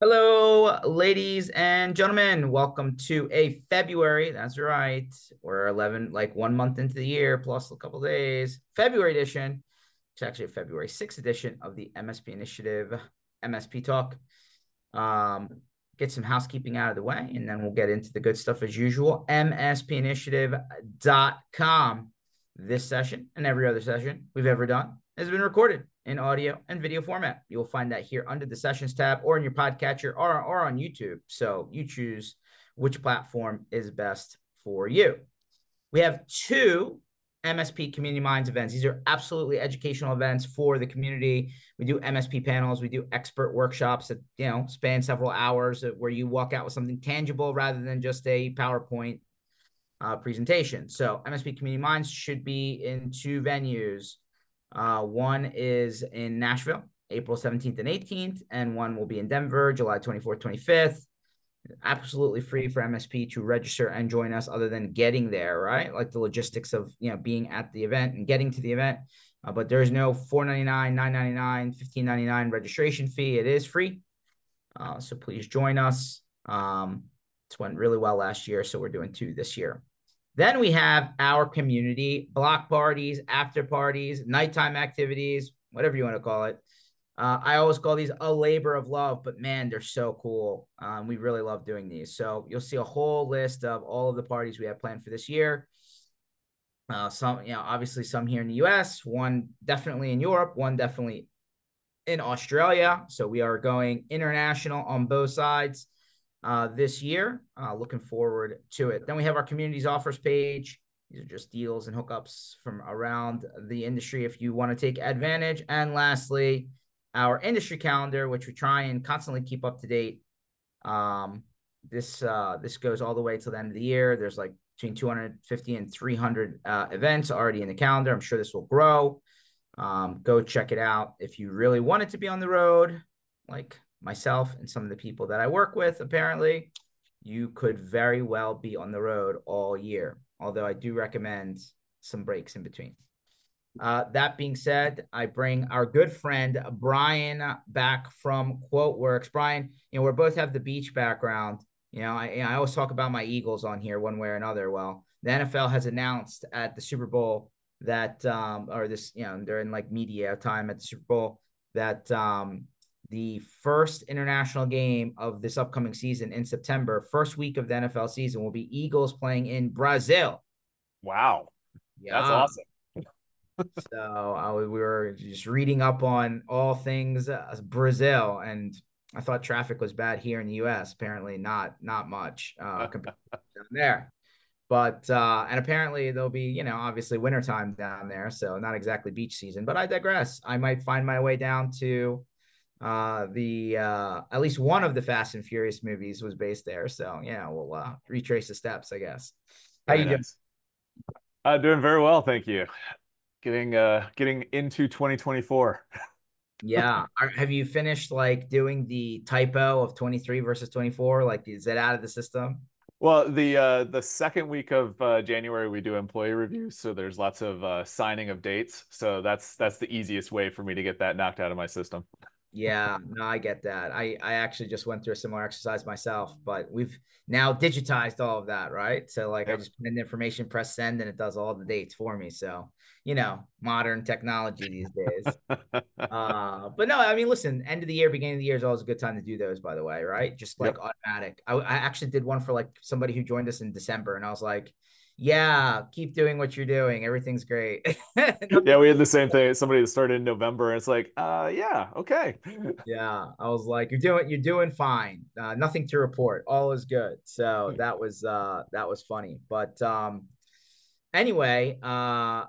Hello, ladies and gentlemen. Welcome to a February. That's right. We're 11, like one month into the year, plus a couple days. February edition. It's actually a February 6th edition of the MSP Initiative, MSP Talk. Um, get some housekeeping out of the way, and then we'll get into the good stuff as usual. MSPinitiative.com. This session and every other session we've ever done has been recorded in audio and video format. You will find that here under the sessions tab or in your podcatcher or, or on YouTube. So you choose which platform is best for you. We have two MSP Community Minds events. These are absolutely educational events for the community. We do MSP panels, we do expert workshops that you know span several hours where you walk out with something tangible rather than just a PowerPoint uh, presentation. So MSP Community Minds should be in two venues. Uh, one is in Nashville, April 17th and 18th, and one will be in Denver, July 24th, 25th. Absolutely free for MSP to register and join us, other than getting there, right? Like the logistics of you know being at the event and getting to the event. Uh, but there's no 499 999 1599 registration fee. It is free. Uh, so please join us. Um, went really well last year, so we're doing two this year. Then we have our community block parties, after parties, nighttime activities, whatever you want to call it. Uh, I always call these a labor of love, but man, they're so cool. Um, we really love doing these. So you'll see a whole list of all of the parties we have planned for this year. Uh, some, you know, obviously some here in the US, one definitely in Europe, one definitely in Australia. So we are going international on both sides uh, this year. Uh, looking forward to it. Then we have our communities offers page. These are just deals and hookups from around the industry if you want to take advantage. And lastly, our industry calendar, which we try and constantly keep up to date. Um, this uh, this goes all the way till the end of the year. There's like between 250 and 300 uh, events already in the calendar. I'm sure this will grow. Um, go check it out if you really want it to be on the road, like myself and some of the people that I work with, apparently, you could very well be on the road all year. Although I do recommend some breaks in between. Uh, that being said, I bring our good friend Brian back from QuoteWerks. Brian, you know, we both have the beach background. You know, I, I always talk about my Eagles on here one way or another. Well, the NFL has announced at the Super Bowl that, um, or this, you know, during like media time at the Super Bowl that um, the first international game of this upcoming season in September, first week of the NFL season, will be Eagles playing in Brazil. Wow. Yeah. That's awesome. so uh, we were just reading up on all things uh, Brazil, and I thought traffic was bad here in the U.S. Apparently, not not much uh, compared down there. But uh, and apparently there'll be you know obviously wintertime down there, so not exactly beach season. But I digress. I might find my way down to uh the uh at least one of the fast and furious movies was based there so yeah we'll uh retrace the steps i guess how very you nice. doing uh doing very well thank you getting uh getting into 2024 yeah have you finished like doing the typo of 23 versus 24 like is that out of the system well, the uh, the second week of uh, January we do employee reviews, so there's lots of uh, signing of dates. So that's that's the easiest way for me to get that knocked out of my system. Yeah, no, I get that. I I actually just went through a similar exercise myself, but we've now digitized all of that, right? So like yep. I just put in the information, press send, and it does all the dates for me. So you know, modern technology these days. uh, but no, I mean, listen, end of the year, beginning of the year is always a good time to do those, by the way, right? Just like yep. automatic. I, I actually did one for like somebody who joined us in December, and I was like, yeah, keep doing what you're doing. Everything's great. yeah, we had the same thing. Somebody that started in November, and it's like, uh, yeah, okay. yeah, I was like, you're doing, you're doing fine. Uh, nothing to report. All is good. So hmm. that was, uh, that was funny. But um, anyway, uh,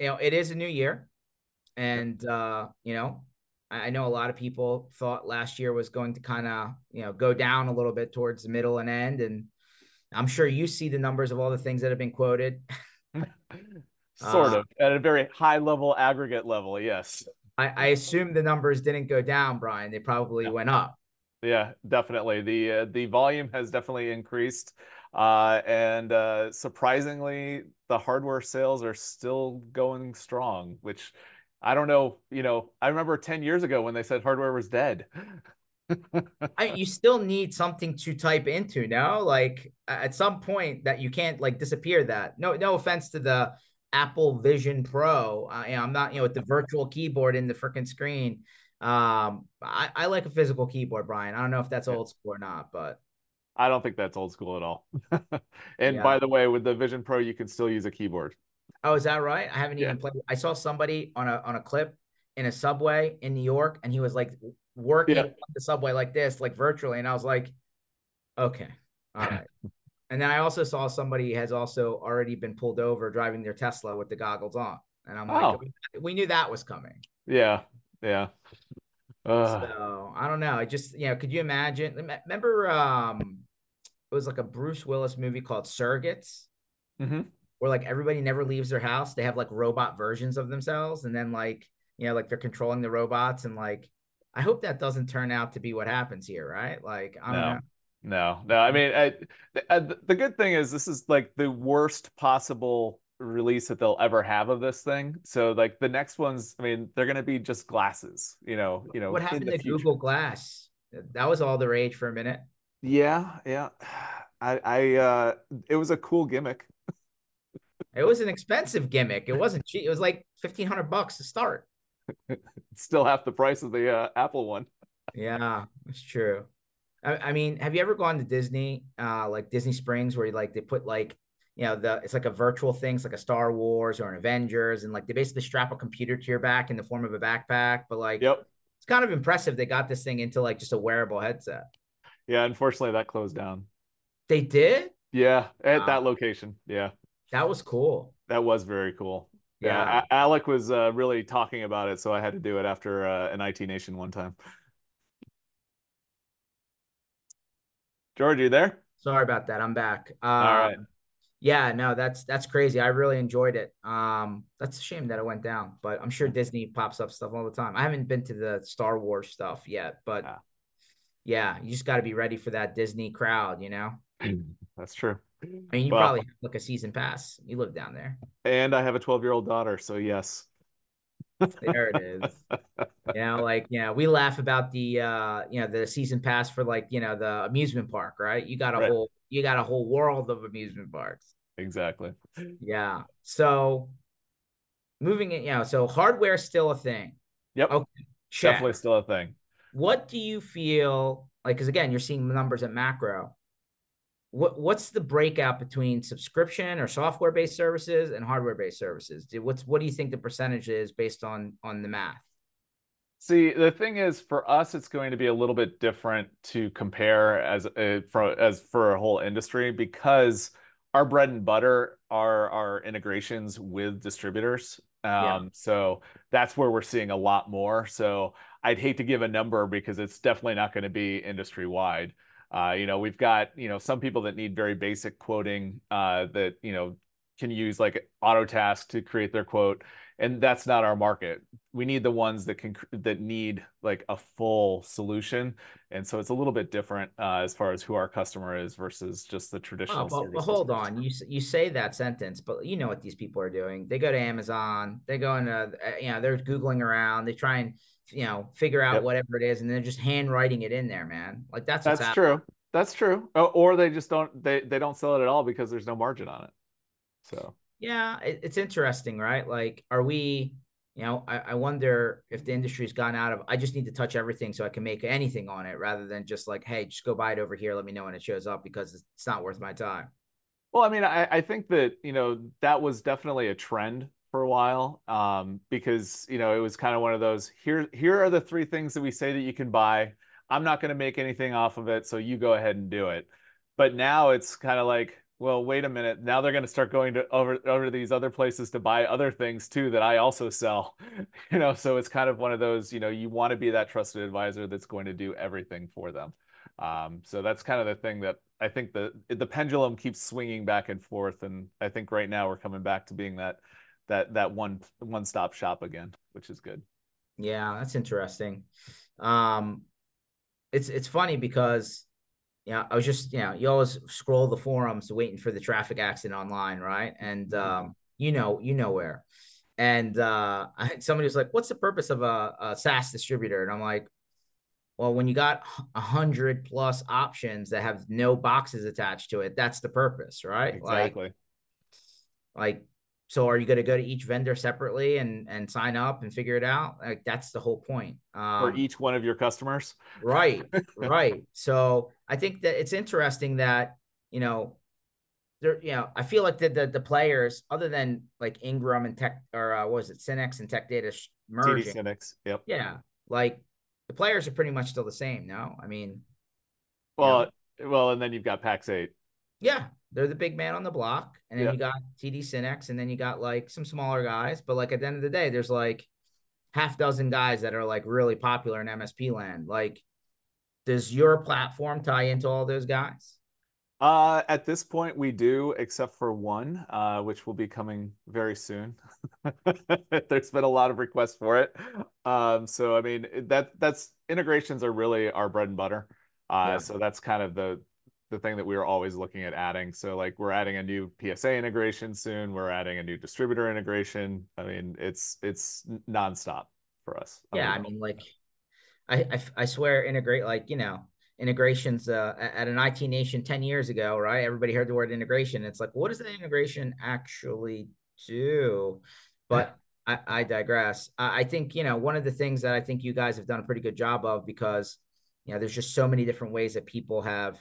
you know, it is a new year, and uh, you know, I, I know a lot of people thought last year was going to kind of, you know, go down a little bit towards the middle and end, and I'm sure you see the numbers of all the things that have been quoted. sort uh, of at a very high level aggregate level yes. I, I assume the numbers didn't go down brian. They probably yeah. went up. Yeah definitely. The uh, the volume has definitely increased uh, and uh, surprisingly the hardware sales are still going strong which i don't know you know i remember 10 years ago when they said hardware was dead I, you still need something to type into now. Like at some point that you can't like disappear that. No, no offense to the Apple Vision Pro. Uh, you know, I'm not, you know, with the virtual keyboard in the freaking screen. Um, I, I like a physical keyboard, Brian. I don't know if that's old school or not, but I don't think that's old school at all. and yeah. by the way, with the Vision Pro, you can still use a keyboard. Oh, is that right? I haven't yeah. even played. I saw somebody on a on a clip in a subway in New York, and he was like working yeah. the subway like this, like virtually, and I was like, okay, all right. and then I also saw somebody has also already been pulled over driving their Tesla with the goggles on, and I'm like, oh. we, we knew that was coming. Yeah, yeah. Uh. So I don't know. I just you know, could you imagine? Remember, um, it was like a Bruce Willis movie called Surrogates. Mm-hmm. Where like everybody never leaves their house. They have like robot versions of themselves, and then like you know, like they're controlling the robots, and like I hope that doesn't turn out to be what happens here, right? Like I don't no. know. No, no. I mean, I, the, the good thing is this is like the worst possible release that they'll ever have of this thing. So like the next ones, I mean, they're gonna be just glasses, you know, you know. What happened to future. Google Glass? That was all the rage for a minute. Yeah, yeah. I I uh it was a cool gimmick. it was an expensive gimmick. It wasn't cheap. It was like fifteen hundred bucks to start. Still half the price of the uh, Apple one. yeah, it's true. I, I mean, have you ever gone to Disney, uh, like Disney Springs, where you like they put like you know the it's like a virtual thing it's like a star wars or an avengers and like they basically strap a computer to your back in the form of a backpack but like yep. it's kind of impressive they got this thing into like just a wearable headset. Yeah unfortunately that closed down. They did? Yeah at wow. that location yeah. That was cool. That was very cool yeah, yeah. alec was uh, really talking about it so i had to do it after uh, an it nation one time george you there sorry about that i'm back uh, all right yeah, no, that's that's crazy. I really enjoyed it. Um, that's a shame that it went down, but I'm sure Disney pops up stuff all the time. I haven't been to the Star Wars stuff yet, but yeah, yeah you just got to be ready for that Disney crowd, you know. That's true. I mean, you well, probably have like a season pass. You live down there, and I have a 12 year old daughter, so yes. there it is. you know, like you know, we laugh about the uh, you know, the season pass for like you know the amusement park, right? You got a right. whole you got a whole world of amusement parks. Exactly. Yeah. So moving it, you know, so hardware still a thing. Yep. Okay. Check. Definitely still a thing. What do you feel like? Because again, you're seeing numbers at macro. What what's the breakout between subscription or software based services and hardware based services? What's what do you think the percentage is based on on the math? See, the thing is, for us, it's going to be a little bit different to compare as a, for as for a whole industry because our bread and butter are our integrations with distributors. Um, yeah. So that's where we're seeing a lot more. So I'd hate to give a number because it's definitely not going to be industry wide. Uh, you know, we've got you know some people that need very basic quoting uh, that you know can use like Autotask to create their quote and that's not our market. We need the ones that can that need like a full solution and so it's a little bit different uh, as far as who our customer is versus just the traditional oh, but, but hold on. you you say that sentence but you know what these people are doing. They go to amazon they go into uh, you know they're googling around they try and you know figure out yep. whatever it is and they're just handwriting it in there man like that's that's true that's true oh, or they just don't they they don't sell it at all because there's no margin on it so yeah, it, it's interesting, right? Like, are we, you know, I, I wonder if the industry's gone out of, I just need to touch everything so I can make anything on it rather than just like, hey, just go buy it over here. Let me know when it shows up because it's not worth my time. Well, I mean, I, I think that, you know, that was definitely a trend for a while um, because, you know, it was kind of one of those here, here are the three things that we say that you can buy. I'm not going to make anything off of it. So you go ahead and do it. But now it's kind of like, well, wait a minute. Now they're going to start going to over over these other places to buy other things too that I also sell. You know, so it's kind of one of those, you know, you want to be that trusted advisor that's going to do everything for them. Um, so that's kind of the thing that I think the the pendulum keeps swinging back and forth, and I think right now we're coming back to being that that that one one stop shop again, which is good. Yeah, that's interesting. Um, it's it's funny because yeah, I was just, you know, you always scroll the forums waiting for the traffic accident online, right? And mm-hmm. um, you know, you know where. And uh, somebody was like, "What's the purpose of a, a SaaS distributor?" And I'm like, well, when you got a hundred plus options that have no boxes attached to it, that's the purpose, right? Exactly. Like, like so are you going to go to each vendor separately and and sign up and figure it out? Like that's the whole point um, for each one of your customers? Right right. So i think that it's interesting that you know there you know i feel like the the, the players other than like ingram and tech or uh, was it Synnex and tech data merging. TD Synnex, yep. Yeah like the players are pretty much still the same no? I mean well you know, well and then you've got pax8 yeah they're the big man on the block. And then you got TD Synnex, and then you got like some smaller guys. But like at the end of the day, there's like half dozen guys that are like really popular in MSP land. Like, does your platform tie into all those guys? Uh, at this point, we do, except for one, uh, which will be coming very soon. There's been a lot of requests for it. Um, so I mean, that that's integrations are really our bread and butter. Uh, yeah. so that's kind of the the thing that we are always looking at adding. So like we're adding a new PSA integration soon. We're adding a new distributor integration. I mean, it's it's nonstop for us. Yeah, I mean, like I, I, I swear integrate like you know integrations uh, at an IT Nation ten years ago, right? Everybody heard the word integration. It's like, what does the integration actually do? But I, I digress. I, I think you know one of the things that I think you guys have done a pretty good job of because you know there's just so many different ways that people have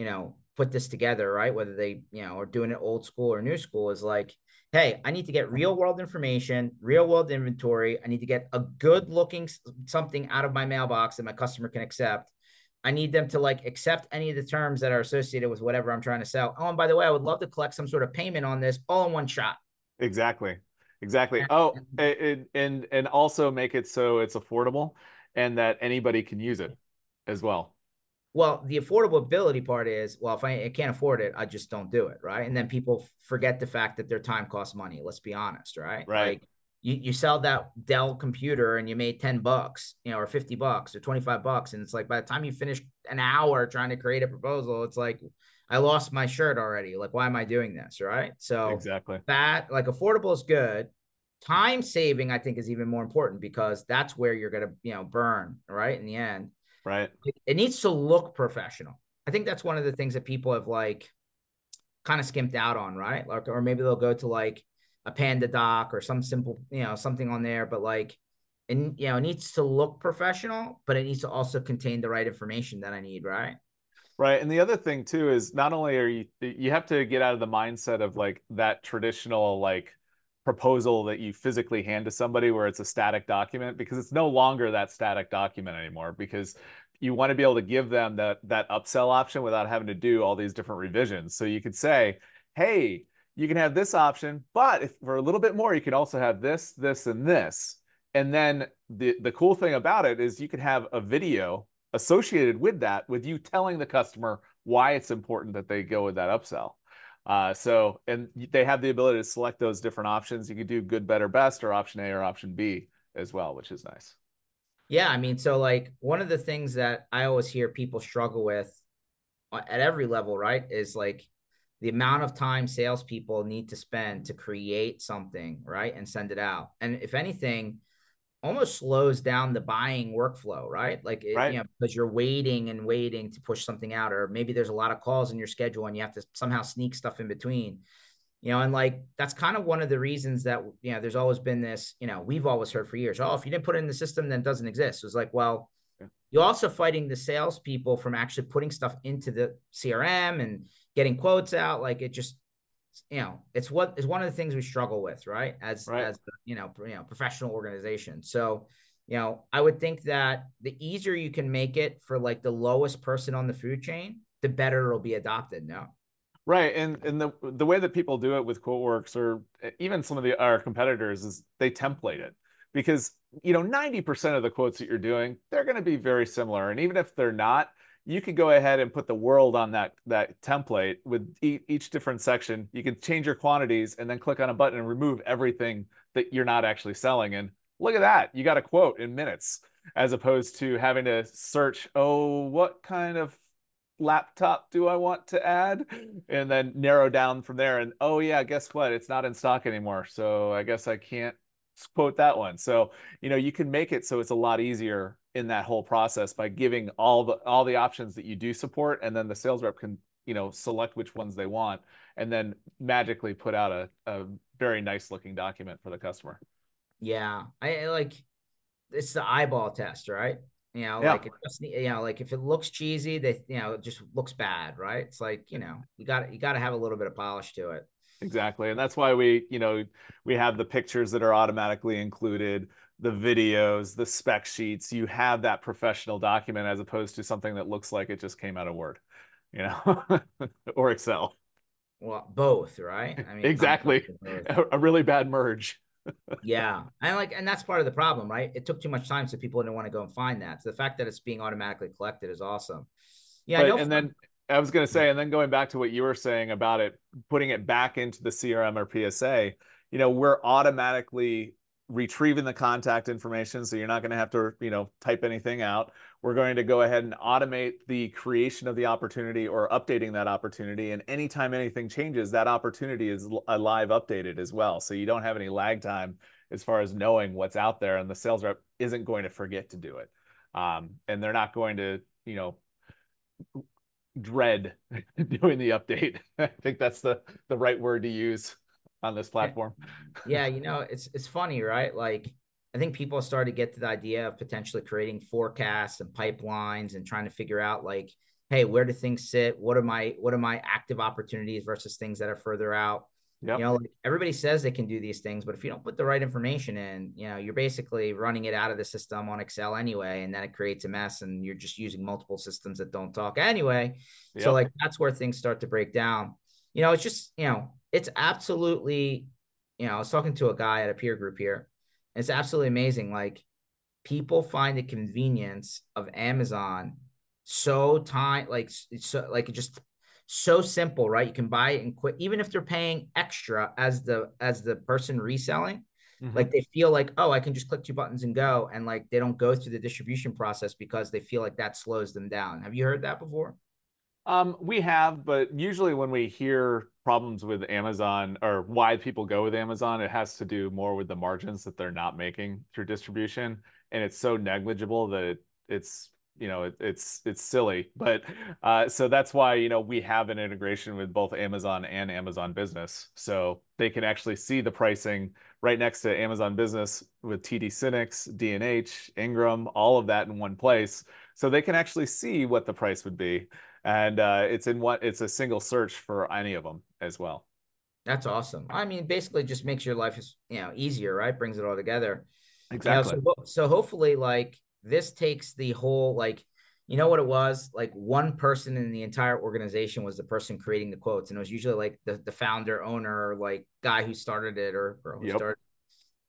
you know, put this together, right? Whether they, you know, are doing it old school or new school is like, hey, I need to get real world information, real world inventory. I need to get a good looking something out of my mailbox that my customer can accept. I need them to like accept any of the terms that are associated with whatever I'm trying to sell. Oh, and by the way, I would love to collect some sort of payment on this all in one shot. Exactly. Exactly. Oh, and and and also make it so it's affordable and that anybody can use it as well. Well, the affordability part is, well, if I, I, can't afford it, I just don't do it, right? And then people forget the fact that their time costs money. Let's be honest, right? Right. Like you, you sell that Dell computer and you made 10 bucks, you know, or 50 bucks or 25 bucks. And it's like by the time you finish an hour trying to create a proposal, it's like I lost my shirt already. Like, why am I doing this? Right. So exactly that like affordable is good. Time saving, I think, is even more important because that's where you're gonna, you know, burn, right? In the end. Right. It needs to look professional. I think that's one of the things that people have like kind of skimped out on, right? Like, or maybe they'll go to like a PandaDoc or some simple, you know, something on there, but like, and you know, it needs to look professional, but it needs to also contain the right information that I need, right? Right. And the other thing too is not only are you you have to get out of the mindset of like that traditional like proposal that you physically hand to somebody where it's a static document because it's no longer that static document anymore because you want to be able to give them that that upsell option without having to do all these different revisions. So you could say hey you can have this option but if for a little bit more you can also have this this and this. And then the the cool thing about it is you can have a video associated with that with you telling the customer why it's important that they go with that upsell uh, so, and they have the ability to select those different options. You could do good, better, best, or option A or option B as well, which is nice. Yeah, I mean, so like one of the things that I always hear people struggle with uh, at every level, right, is like the amount of time salespeople need to spend to create something, right, and send it out. And if anything, almost slows down the buying workflow, right? Like, it, right. you know, because you're waiting and waiting to push something out, or maybe there's a lot of calls in your schedule and you have to somehow sneak stuff in between, you know, and like that's kind of one of the reasons that, you know, there's always been this, you know, we've always heard for years, oh, if you didn't put it in the system, then it doesn't exist. It was like, well, yeah. you're also fighting the salespeople from actually putting stuff into the CRM and getting quotes out. Like it just, you know it's what is one of the things we struggle with right? As right. as you know you know professional organization. So you know i would think that the easier you can make it for like the lowest person on the food chain the better it'll be adopted no? Right and and the the way that people do it with QuoteWerks or even some of the our competitors is they template it. Because you know 90% of the quotes that you're doing they're going to be very similar and even if they're not you could go ahead and put the world on that that template with e- each different section. You can change your quantities and then click on a button and remove everything that you're not actually selling. And look at that, you got a quote in minutes, as opposed to having to search. Oh, what kind of laptop do I want to add? And then narrow down from there. And oh yeah, guess what? It's not in stock anymore. So I guess I can't quote that one. So, you know, you can make it so it's a lot easier in that whole process by giving all the all the options that you do support and then the sales rep can, you know, select which ones they want and then magically put out a, a very nice looking document for the customer. Yeah. I like it's the eyeball test, right? You know, Yeah. like it just, you know, like if it looks cheesy, they you know, it just looks bad, right? It's like, you know, you got you got to have a little bit of polish to it. Exactly. And that's why we, you know, we have the pictures that are automatically included, the videos, the spec sheets. You have that professional document as opposed to something that looks like it just came out of Word, you know, or Excel. Well, both, right? I mean, Exactly. both. A, really bad merge. Yeah. And like, and that's part of the problem, right? It took too much time, so people didn't want to go and find that. So the fact that it's being automatically collected is awesome. Yeah. But, and then I was going to say, and then going back to what you were saying about it, putting it back into the CRM or PSA, you know, we're automatically retrieving the contact information. So you're not going to have to, you know, type anything out. We're going to go ahead and automate the creation of the opportunity or updating that opportunity. And anytime anything changes, that opportunity is live updated as well. So you don't have any lag time as far as knowing what's out there. And the sales rep isn't going to forget to do it. Um, and they're not going to, you know, dread doing the update. I think that's the the right word to use on this platform. yeah, you know, it's it's funny, right? Like I think people started to get to the idea of potentially creating forecasts and pipelines and trying to figure out like, hey, where do things sit? What are my what are my active opportunities versus things that are further out? Yep. You know, like everybody says they can do these things, but if you don't put the right information in, you know, you're basically running it out of the system on Excel anyway, and then it creates a mess, and you're just using multiple systems that don't talk anyway. Yep. So like that's where things start to break down. You know, it's just you know, it's absolutely, you know, I was talking to a guy at a peer group here. And It's absolutely amazing. Like people find the convenience of Amazon so time like so like just so simple, right? You can buy it and quit, even if they're paying extra as the as the person reselling. Mhm. Like they feel like, oh, I can just click two buttons and go, and like they don't go through the distribution process because they feel like that slows them down. Have you heard that before? Um, we have, but usually when we hear problems with Amazon or why people go with Amazon, it has to do more with the margins that they're not making through distribution, and it's so negligible that it, it's you know it, it's it's silly. But uh, so that's why you know we have an integration with both Amazon and Amazon Business, so they can actually see the pricing right next to Amazon Business with TD Synnex, D&H, Ingram, all of that in one place, so they can actually see what the price would be and uh, it's in what it's a single search for any of them as well. That's awesome. I mean, basically, just makes your life is you know easier, right? Brings it all together. You know, Exactly. so, so hopefully, like this takes the whole like you know what it was like one person in the entire organization was the person creating the quotes and it was usually like the, the founder owner or like guy who started it or girl who Yep. started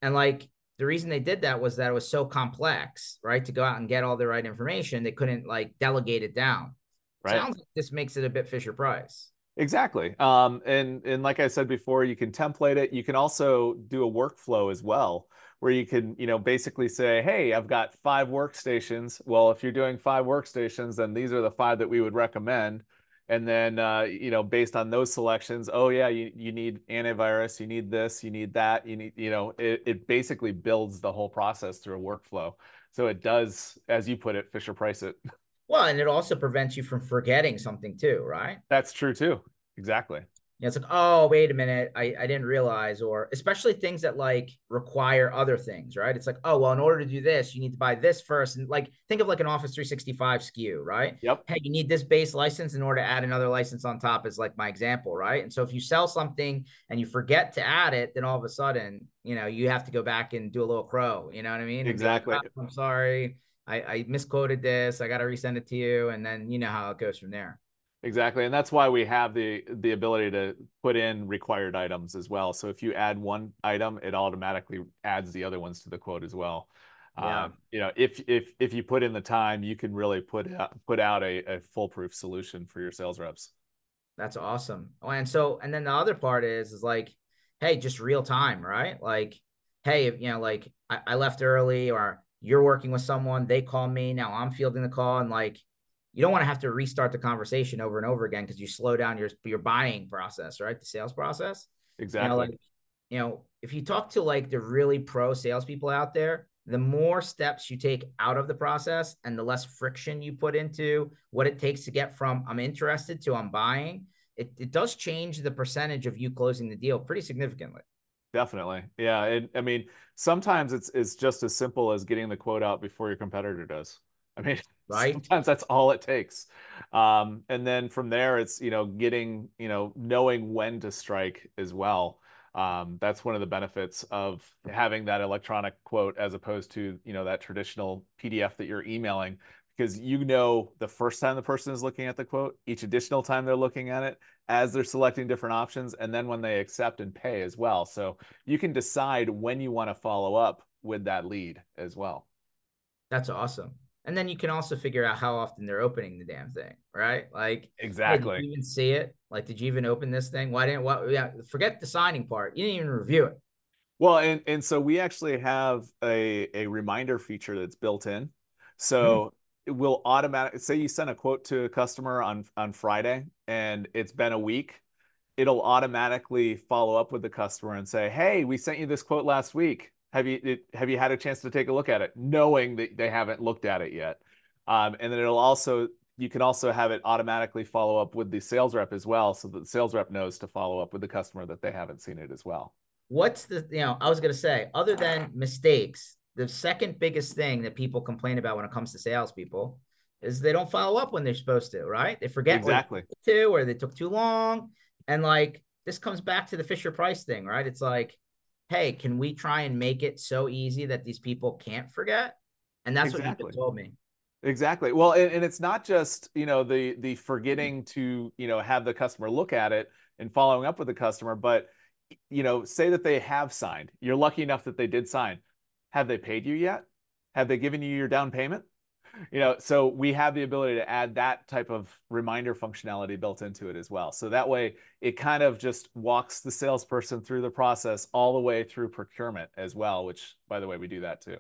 and like the reason they did that was that it was so complex right to go out and get all the right information they couldn't like delegate it down Right. sounds like this makes it a bit fisher price Exactly. Um, and and like I said before, you can template it. You can also do a workflow as well, where you can, you know, basically say, hey, I've got five workstations. Well, if you're doing five workstations, then these are the five that we would recommend. And then, uh, you know, based on those selections, oh yeah, you, you need antivirus, you need this, you need that, you need, you know, it, it basically builds the whole process through a workflow. So it does, as you put it, Fisher Price it. well and it also prevents you from forgetting something too right That's true too. Exactly. Yeah, it's like, oh, wait a minute, I, I didn't realize, or especially things that like require other things, right? It's like, oh, well, in order to do this, you need to buy this first. And like, think of like an Office 365 SKU, right? Yep. Hey, you need this base license in order to add another license on top, is like my example, right? And so if you sell something and you forget to add it, then all of a sudden, you know, you have to go back and do a little crow, you know what I mean? Be like, Exactly. "Oh, I'm sorry. I, I misquoted this. I got to resend it to you. And then you know how it goes from there. Exactly. And that's why we have the the ability to put in required items as well. So if you add one item, it automatically adds the other ones to the quote as well. Yeah. Um, you know, if if if you put in the time, you can really put out, put out a, a foolproof solution for your sales reps. That's awesome. Oh, and so, and then the other part is, is like, hey, just real time, right? Like, hey, you know, like I, I left early or you're working with someone, they call me, now I'm fielding the call. And like, you don't want to have to restart the conversation over and over again because you slow down your, your buying process, right? The sales process. You Exactly. know, like, you know, if you talk to like the really pro salespeople out there, the more steps you take out of the process and the less friction you put into what it takes to get from I'm interested to I'm buying, it, it does change the percentage of you closing the deal pretty significantly. Definitely. Yeah. And I mean, sometimes it's it's just as simple as getting the quote out before your competitor does. I mean, right. sometimes that's all it takes. Um, and then from there, it's, you know, getting, you know, knowing when to strike as well. Um, that's one of the benefits of having that electronic quote as opposed to, you know, that traditional PDF that you're emailing because you know the first time the person is looking at the quote, each additional time they're looking at it, as they're selecting different options, and then when they accept and pay as well. So you can decide when you want to follow up with that lead as well. That's awesome. And then you can also figure out how often they're opening the damn thing, right? Like exactly. Hey, even see it? Like, did you even open this thing? Why didn't what yeah, forget the signing part. You didn't even review it. Well, and and so we actually have a a reminder feature that's built in. So hmm it will automatic say you send a quote to a customer on on Friday and it's been a week, it'll automatically follow up with the customer and say, "Hey, we sent you this quote last week. Have you it, have you had a chance to take a look at it?" Knowing that they haven't looked at it yet, um, and then it'll also you can also have it automatically follow up with the sales rep as well, so that the sales rep knows to follow up with the customer that they haven't seen it as well. What's the you know I was gonna say other than mistakes the second biggest thing that people complain about when it comes to salespeople is they don't follow up when they're supposed to, right? They forget exactly to, or they took too long. And like this comes back to the Fisher Price thing, right? It's like, hey, can we try and make it so easy that these people can't forget? And that's exactly. what you told me. Exactly. Well, and, and it's not just, you know, the the forgetting to, you know, have the customer look at it and following up with the customer, but you know, say that they have signed. You're lucky enough that they did sign have they paid you yet? Have they given you your down payment? You know, so we have the ability to add that type of reminder functionality built into it as well. So that way it kind of just walks the salesperson through the process all the way through procurement as well, which by the way, we do that too.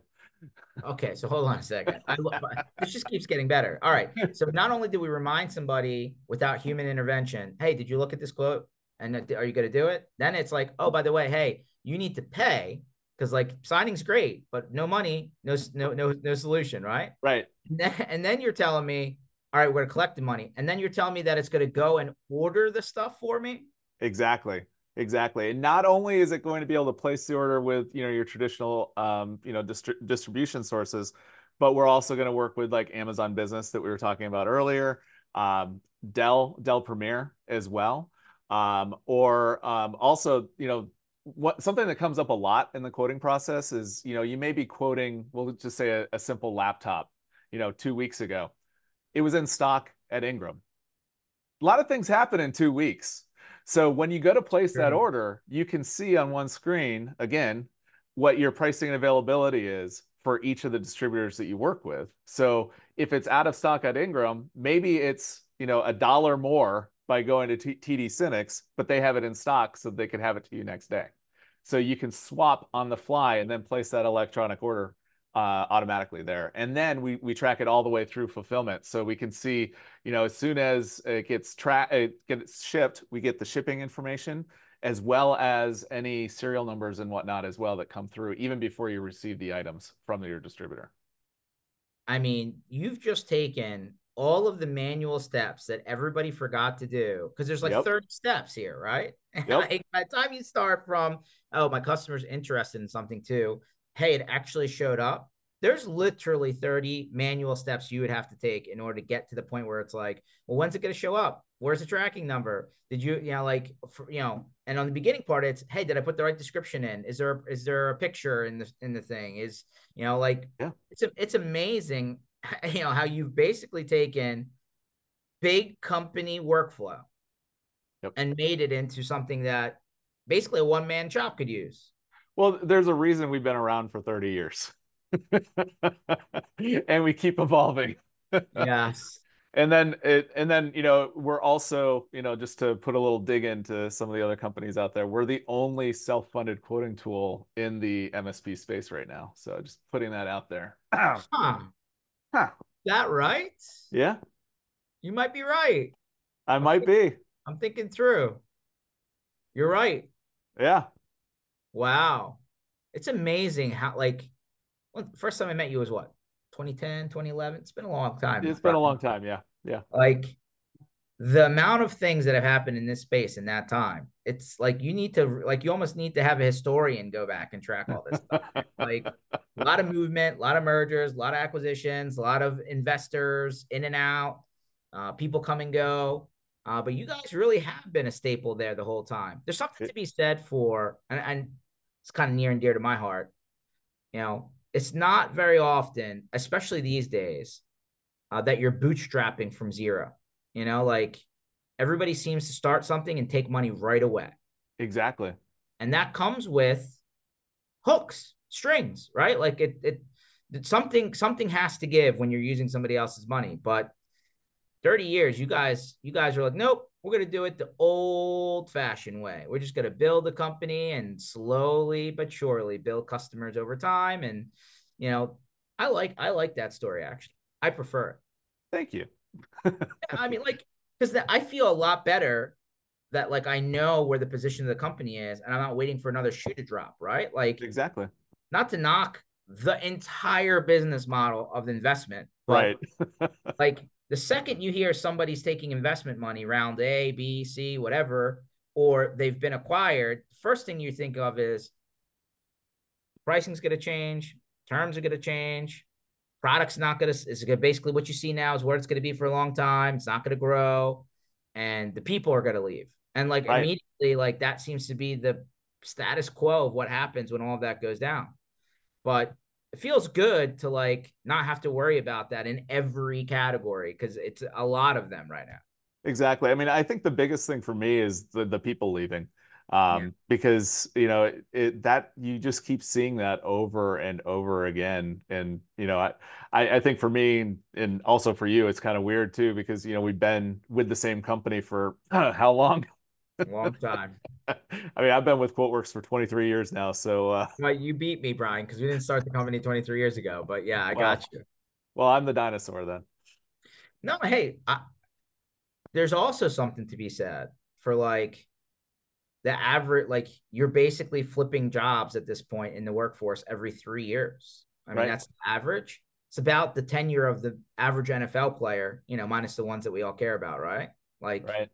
Okay, so hold on a second. I love, this just keeps getting better. All right. So not only do we remind somebody without human intervention, hey, did you look at this quote? And uh, are you going to do it? Then it's like, oh, by the way, hey, you need to pay because like signing's great, but no money, no no no no solution, right? Right. And then, and then you're telling me, all right, we're collecting money, and then you're telling me that it's going to go and order the stuff for me. Exactly. Exactly. And not only is it going to be able to place the order with you know your traditional um, you know distri- distribution sources, but we're also going to work with like Amazon Business that we were talking about earlier, um, Dell Dell Premier as well, um, or um, also you know what something that comes up a lot in the quoting process is you know you may be quoting we'll just say a, a, simple laptop you know two weeks ago. It was in stock at ingram. A lot of things happen in two weeks. So when you go to place that order you can see on one screen again what your pricing and availability is for each of the distributors that you work with. So if it's out of stock at ingram maybe it's you know a dollar more by going to T- TD SYNNEX, but they have it in stock so they can have it to you next day. So you can swap on the fly and then place that electronic order uh, automatically there. And then we, we track it all the way through fulfillment. So we can see, you know, as soon as it gets tra- it gets shipped, we get the shipping information as well as any serial numbers and whatnot as well that come through even before you receive the items from your distributor. I mean, you've just taken all of the manual steps that everybody forgot to do because there's like yep. 30 steps here, right? Yep. like by the time you start from, oh, my customer's interested in something too, hey, it actually showed up. There's literally 30 manual steps you would have to take in order to get to the point where it's like, well, when's it going to show up? Where's the tracking number? Did you, you know, like, for, you know, and on the beginning part, it's, hey, did I put the right description in? Is there, is there a picture in the in the thing? Is, you know, like, yeah, it's a, it's amazing you know how you've basically taken big company workflow yep. and made it into something that basically a one man shop could use. Well, there's a reason we've been around for 30 years. and we keep evolving. yes. And then it and then you know we're also you know just to put a little dig into some of the other companies out there we're the only self-funded quoting tool in the MSP space right now so just putting that out there huh. Huh. That right? Yeah. You might be right. I I'm might thinking, be. I'm thinking through. You're right. Yeah. Wow. It's amazing how like first time I met you was what? 2010, 2011. It's been a long time. It's been a long time, yeah. Yeah. Like the amount of things that have happened in this space in that time, it's like you need to like you almost need to have a historian go back and track all this stuff. like a lot of movement, a lot of mergers, a lot of acquisitions, a lot of investors in and out, uh, people come and go. Uh, but you guys really have been a staple there the whole time. There's something to be said for, and, and it's kind of near and dear to my heart. You know, it's not very often, especially these days, uh, that you're bootstrapping from zero. You know, like everybody seems to start something and take money right away. Exactly. And that comes with hooks, strings, right? Like it, it, it something something has to give when you're using somebody else's money. But 30 years, you guys, you guys are like, nope, we're gonna do it the old-fashioned way. We're just gonna build a company and slowly but surely build customers over time. And you know, I like I like that story actually. I prefer it. Thank you. I mean, like, because I feel a lot better that like I know where the position of the company is, and I'm not waiting for another shoe to drop. Right? Like, exactly. Not to knock the entire business model of the investment, right? like the second you hear somebody's taking investment money, round A, B, C, whatever, or they've been acquired, first thing you think of is pricing's going to change, terms are going to change, Product's not gonna is gonna basically what you see now is where it's gonna be for a long time. It's not gonna grow, and the people are gonna leave. And like right. immediately, like that seems to be the status quo of what happens when all of that goes down. But it feels good to like not have to worry about that in every category because it's a lot of them right now. Exactly. I mean, I think the biggest thing for me is the the people leaving um, yeah. because you know it, it, that you just keep seeing that over and over again. And you know I, I think for me and also for you it's kind of weird too because you know we've been with the same company for uh, how long? Long time. I mean i've been with QuoteWerks for 23 years now so uh well, you beat me brian because we didn't start the company 23 years ago but yeah i well, got you. well i'm the dinosaur then. No hey I, there's also something to be said for like the average like you're basically flipping jobs at this point in the workforce every three years. I mean, right. that's average. It's about the tenure of the average NFL player, you know, minus the ones that we all care about, right? Like, right.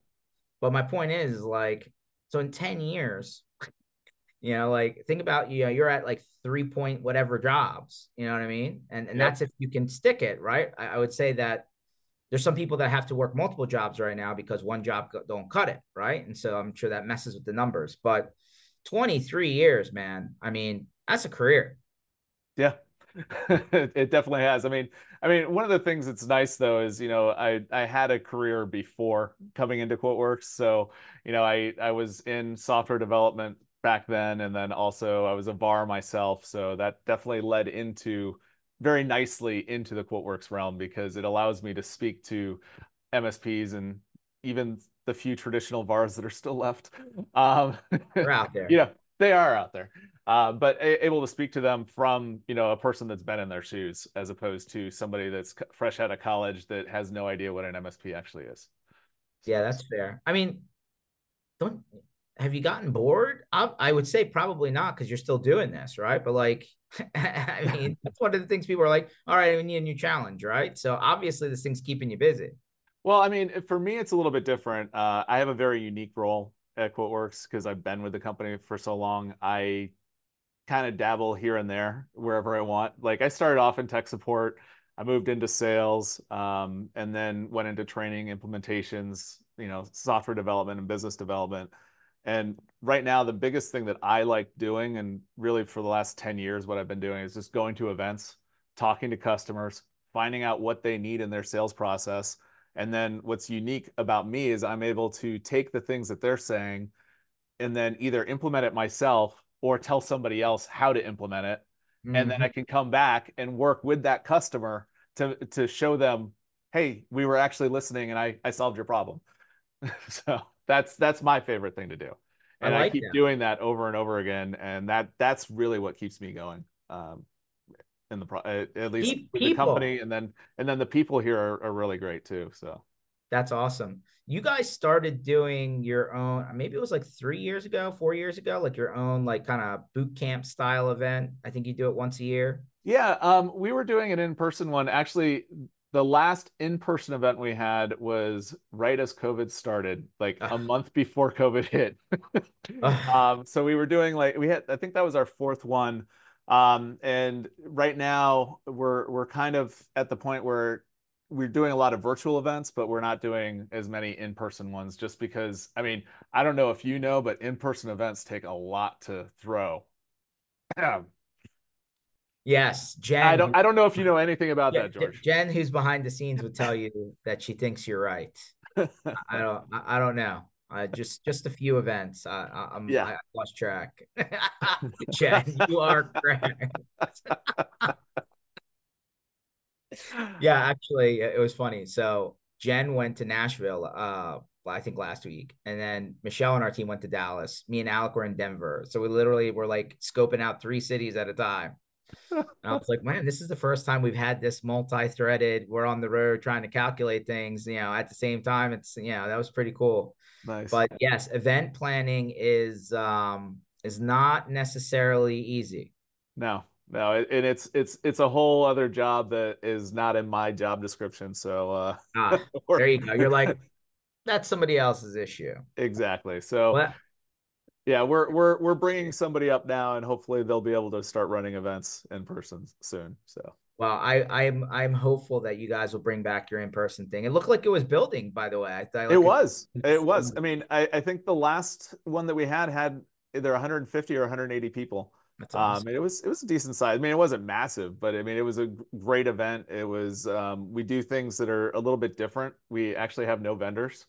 But my point is, like, so in 10 years, you know, like think about, you know, you're at like three point whatever jobs, you know what I mean? And and yep. that's if you can stick it, right? I, I would say that there's some people that have to work multiple jobs right now because one job don't cut it, right? And so I'm sure that messes with the numbers. But 23 years, man. I mean, that's a career. Yeah. it definitely has. I mean, I mean, one of the things that's nice though is, you know, I I had a career before coming into QuoteWerks. So, you know, I I was in software development back then and then also I was a VAR myself, so that definitely led into very nicely into the QuoteWerks realm because it allows me to speak to MSPs and even the few traditional VARs that are still left. Um, They're out there. yeah, they are out there. Uh, but a- able to speak to them from you know a person that's been in their shoes as opposed to somebody that's fresh out of college that has no idea what an MSP actually is. Yeah, that's fair. I mean, don't have you gotten bored? I, I would say probably not because you're still doing this, right? But like, I mean, that's one of the things people are like, all right, we need a new challenge, right? So obviously, this thing's keeping you busy. Well, I mean, for me, it's a little bit different. Uh, I have a very unique role at QuoteWerks because I've been with the company for so long. I kind of dabble here and there wherever I want. Like, I started off in tech support. I moved into sales, um, and then went into training, implementations, you know, software development and business development. And right now, the biggest thing that I like doing, and really for the last 10 years, what I've been doing is just going to events, talking to customers, finding out what they need in their sales process. And then what's unique about me is I'm able to take the things that they're saying and then either implement it myself or tell somebody else how to implement it. Mm-hmm. And then I mm-hmm. can come back and work with that customer to, to show them, hey, we were actually listening and I, I solved your problem. so that's that's my favorite thing to do and I, like I keep that. doing that over and over again and that that's really what keeps me going um, in the pro at least with the company and then and then the people here are, are really great too so That's awesome. You guys started doing your own, maybe it was like three years ago, four years ago, like your own like kind of boot camp style event. I think you do it once a year. Yeah, um, we were doing an in-person one. Actually, the last in-person event we had was right as COVID started, like a month before COVID hit. um, so we were doing like we had, I think that was our fourth one. Um, and right now we're we're kind of at the point where we're doing a lot of virtual events, but we're not doing as many in-person ones just because I mean, I don't know if you know, but in-person events take a lot to throw. Yes, Jen. I don't. I don't know if you know anything about yeah, that, George. Jen, who's behind the scenes, would tell you that she thinks you're right. I don't. I don't know. Uh, just just a few events. I, I'm. Yeah. I lost track. Jen, you are correct. yeah, actually, it was funny. So Jen went to Nashville. Uh, I think last week, and then Michelle and our team went to Dallas. Me and Alec were in Denver. So we literally were like scoping out three cities at a time. And I was like, man, this is the first time we've had this multi-threaded. We're on the road trying to calculate things, you know, at the same time. It's you know, that was pretty cool. Nice. But yes, event planning is um is not necessarily easy. No, no, and it's it's it's a whole other job that is not in my job description. So uh ah, there you go. You're like, that's somebody else's issue. Exactly. So well, yeah, we're we're we're bringing somebody up now, and hopefully they'll be able to start running events in person soon. So. Well, I, I'm I'm hopeful that you guys will bring back your in person thing. It looked like it was building, by the way. I thought like it was. It was. I mean, I, I think the last one that we had had either 150 or 180 people. That's um, awesome. Um, it was it was a decent size. I mean, it wasn't massive, but I mean, it was a great event. It was. Um, we do things that are a little bit different. We actually have no vendors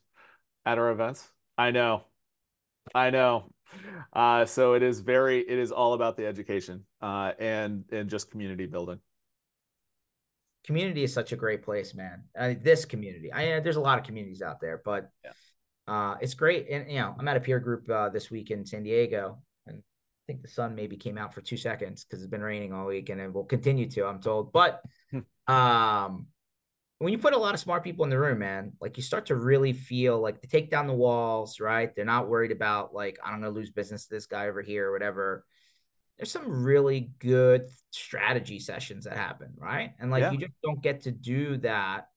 at our events. I know, I know. Uh, so it is very, it is all about the education uh, and and just community building. Community is such a great place, man. This community, I there's a lot of communities out there, but yeah. uh, it's great. And you know, I'm at a peer group uh, this week in San Diego, and I think the sun maybe came out for two seconds because it's been raining all week, and it will continue to. I'm told, but um, when you put a lot of smart people in the room, man, like you start to really feel like they take down the walls, right? They're not worried about like I'm gonna lose business to this guy over here or whatever. There's some really good strategy sessions that happen, right? And like yeah. you just don't get to do that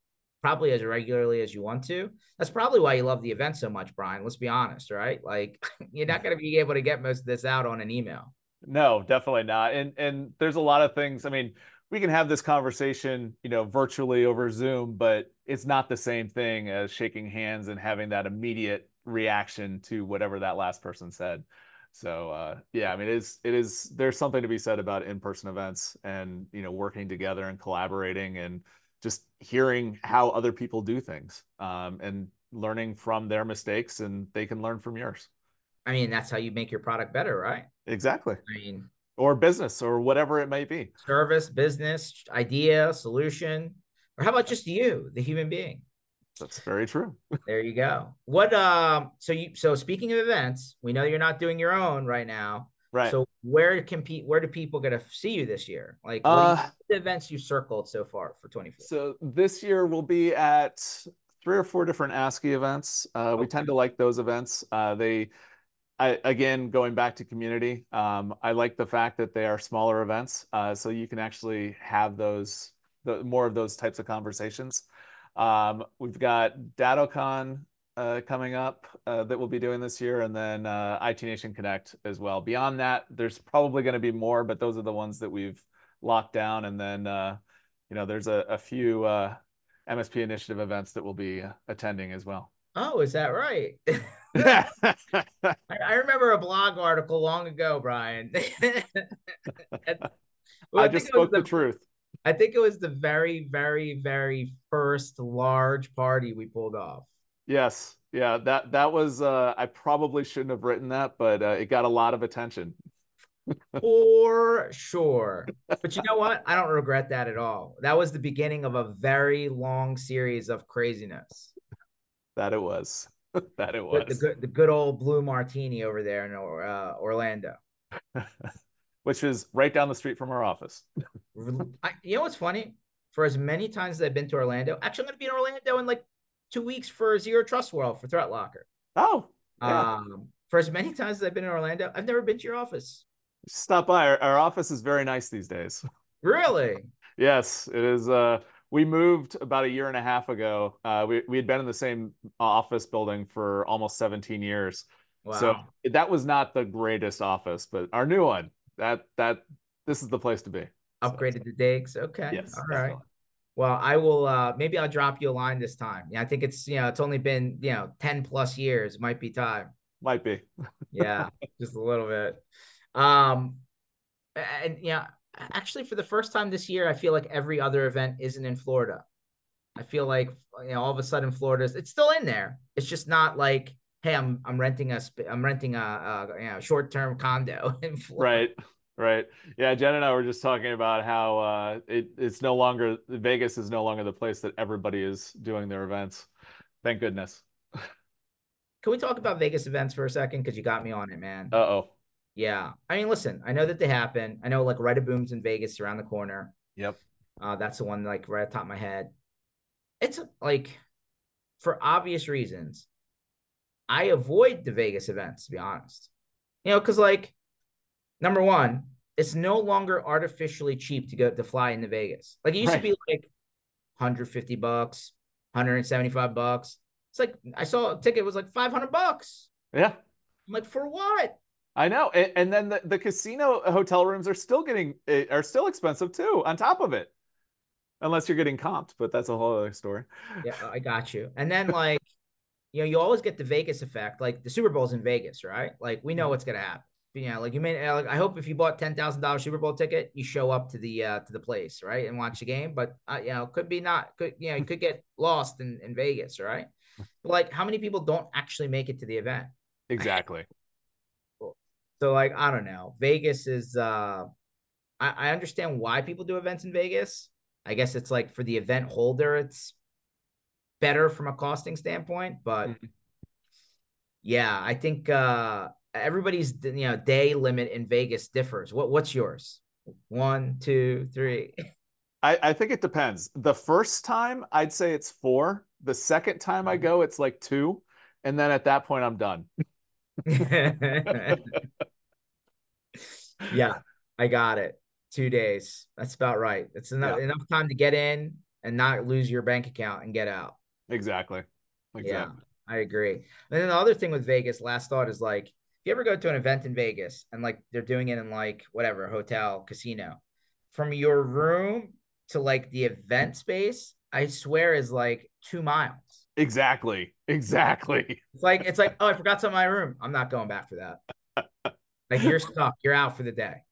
probably as regularly as you want to. That's probably why you love the event so much, Brian. Let's be honest, right? Like you're not going to be able to get most of this out on an email. No, definitely not. And and there's a lot of things. I mean, we can have this conversation, you know, virtually over Zoom, but it's not the same thing as shaking hands and having that immediate reaction to whatever that last person said. So uh, yeah, I mean, it is it is there's something to be said about in-person events and you know working together and collaborating and just hearing how other people do things um, and learning from their mistakes and they can learn from yours. I mean, that's how you make your product better, right? Exactly. I mean, or business or whatever it may be. Service, business, idea, solution. Or how about just you, the human being? That's very true. there you go. What um so you so speaking of events, we know you're not doing your own right now. Right. So where compete where do people get to see you this year? Like uh, the events you circled so far for 24? So this year we'll be at three or four different ASCII events. Uh, okay. we tend to like those events. Uh, they I, again, going back to community, um, I like the fact that they are smaller events, uh, so you can actually have those the, more of those types of conversations. Um, we've got DattoCon uh, coming up uh, that we'll be doing this year, and then uh, IT Nation Connect as well. Beyond that, there's probably going to be more, but those are the ones that we've locked down. And then, uh, you know, there's a, a few uh, MSP initiative events that we'll be attending as well. Oh, is that right? I, I, remember a blog article long ago, Brian. well, I, I just spoke the, the truth. I think it was the very, very, very first large party we pulled off. Yes. Yeah, that that was uh I probably shouldn't have written that, but uh, it got a lot of attention. For sure. But you know what? I don't regret that at all. That was the beginning of a very long series of craziness. That it was. that it was. The, the, good, the good old blue martini over there in uh, Orlando. Which is right down the street from our office. I, you know what's funny? For as many times as I've been to Orlando, actually, I'm going to be in Orlando in like two weeks for Zero Trust World for ThreatLocker. Oh, yeah. Um, for as many times as I've been in Orlando, I've never been to your office. stop by. Our, our office is very nice these days. Really? Yes, it is. Uh, we moved about a year and a half ago. Uh, we we had been in the same office building for almost 17 years. Wow. So that was not the greatest office, but our new one, that that this is the place to be. Upgraded the digs. Okay. Yes. All right. definitely. Well, I will uh maybe I'll drop you a line this time. Yeah, I think it's you know, it's only been, you know, 10 plus years. Might be time. Might be. Yeah, just a little bit. Um and yeah, actually for the first time this year, I feel like every other event isn't in Florida. I feel like you know all of a sudden Florida's it's still in there. It's just not like, hey, I'm I'm renting a I'm renting a, a you know short-term condo in Florida. Right. Right. Yeah, Jen and I were just talking about how uh, it, it's no longer Vegas is no longer the place that everybody is doing their events. Thank goodness. Can we talk about Vegas events for a second? Because you got me on it, man. Uh oh. Yeah. I mean, listen, I know that they happen. I know like Right of Boom's in Vegas around the corner. Yep. Uh, that's the one like right at the top of my head. It's like for obvious reasons, I avoid the Vegas events, to be honest. You know, because like number one, it's no longer artificially cheap to go to fly into Vegas. Like it used Right. to be like 150 bucks, 175 bucks. It's like I saw a ticket was like 500 bucks. Yeah. I'm like, for what? I know. And, and then the, the casino hotel rooms are still getting eh, are still expensive too, on top of it. Unless you're getting comped, but that's a whole other story. Yeah, I got you. And then like, you know, you always get the Vegas effect. Like the Super Bowl's in Vegas, right? Like we know what's gonna happen. You know, like you may like I hope if you bought ten thousand dollars Super Bowl ticket, you show up to the uh to the place, right? And watch the game. But uh, you know, could be not could you know, you could get lost in, in Vegas, right? But like how many people don't actually make it to the event? Exactly. So like I don't know. Vegas is uh I, I understand why people do events in Vegas. I guess it's like for the event holder, it's better from a costing standpoint, but Mhm. yeah, I think uh everybody's you know day limit in Vegas differs. What what's yours? One, two, three. I, I think it depends. The first time I'd say it's four. The second time I go, it's like two. And then at that point, I'm done. yeah, I got it. Two days. That's about right. It's enough Yeah. enough time to get in and not lose your bank account and get out. Exactly. Yeah, I agree. And then the other thing with Vegas, last thought is like, if you ever go to an event in Vegas and like they're doing it in like whatever hotel, casino, from your room to like the event space, I swear is like two miles. Exactly. Exactly. It's like it's like, oh, I forgot something in my room. I'm not going back for that. Like you're stuck. You're out for the day.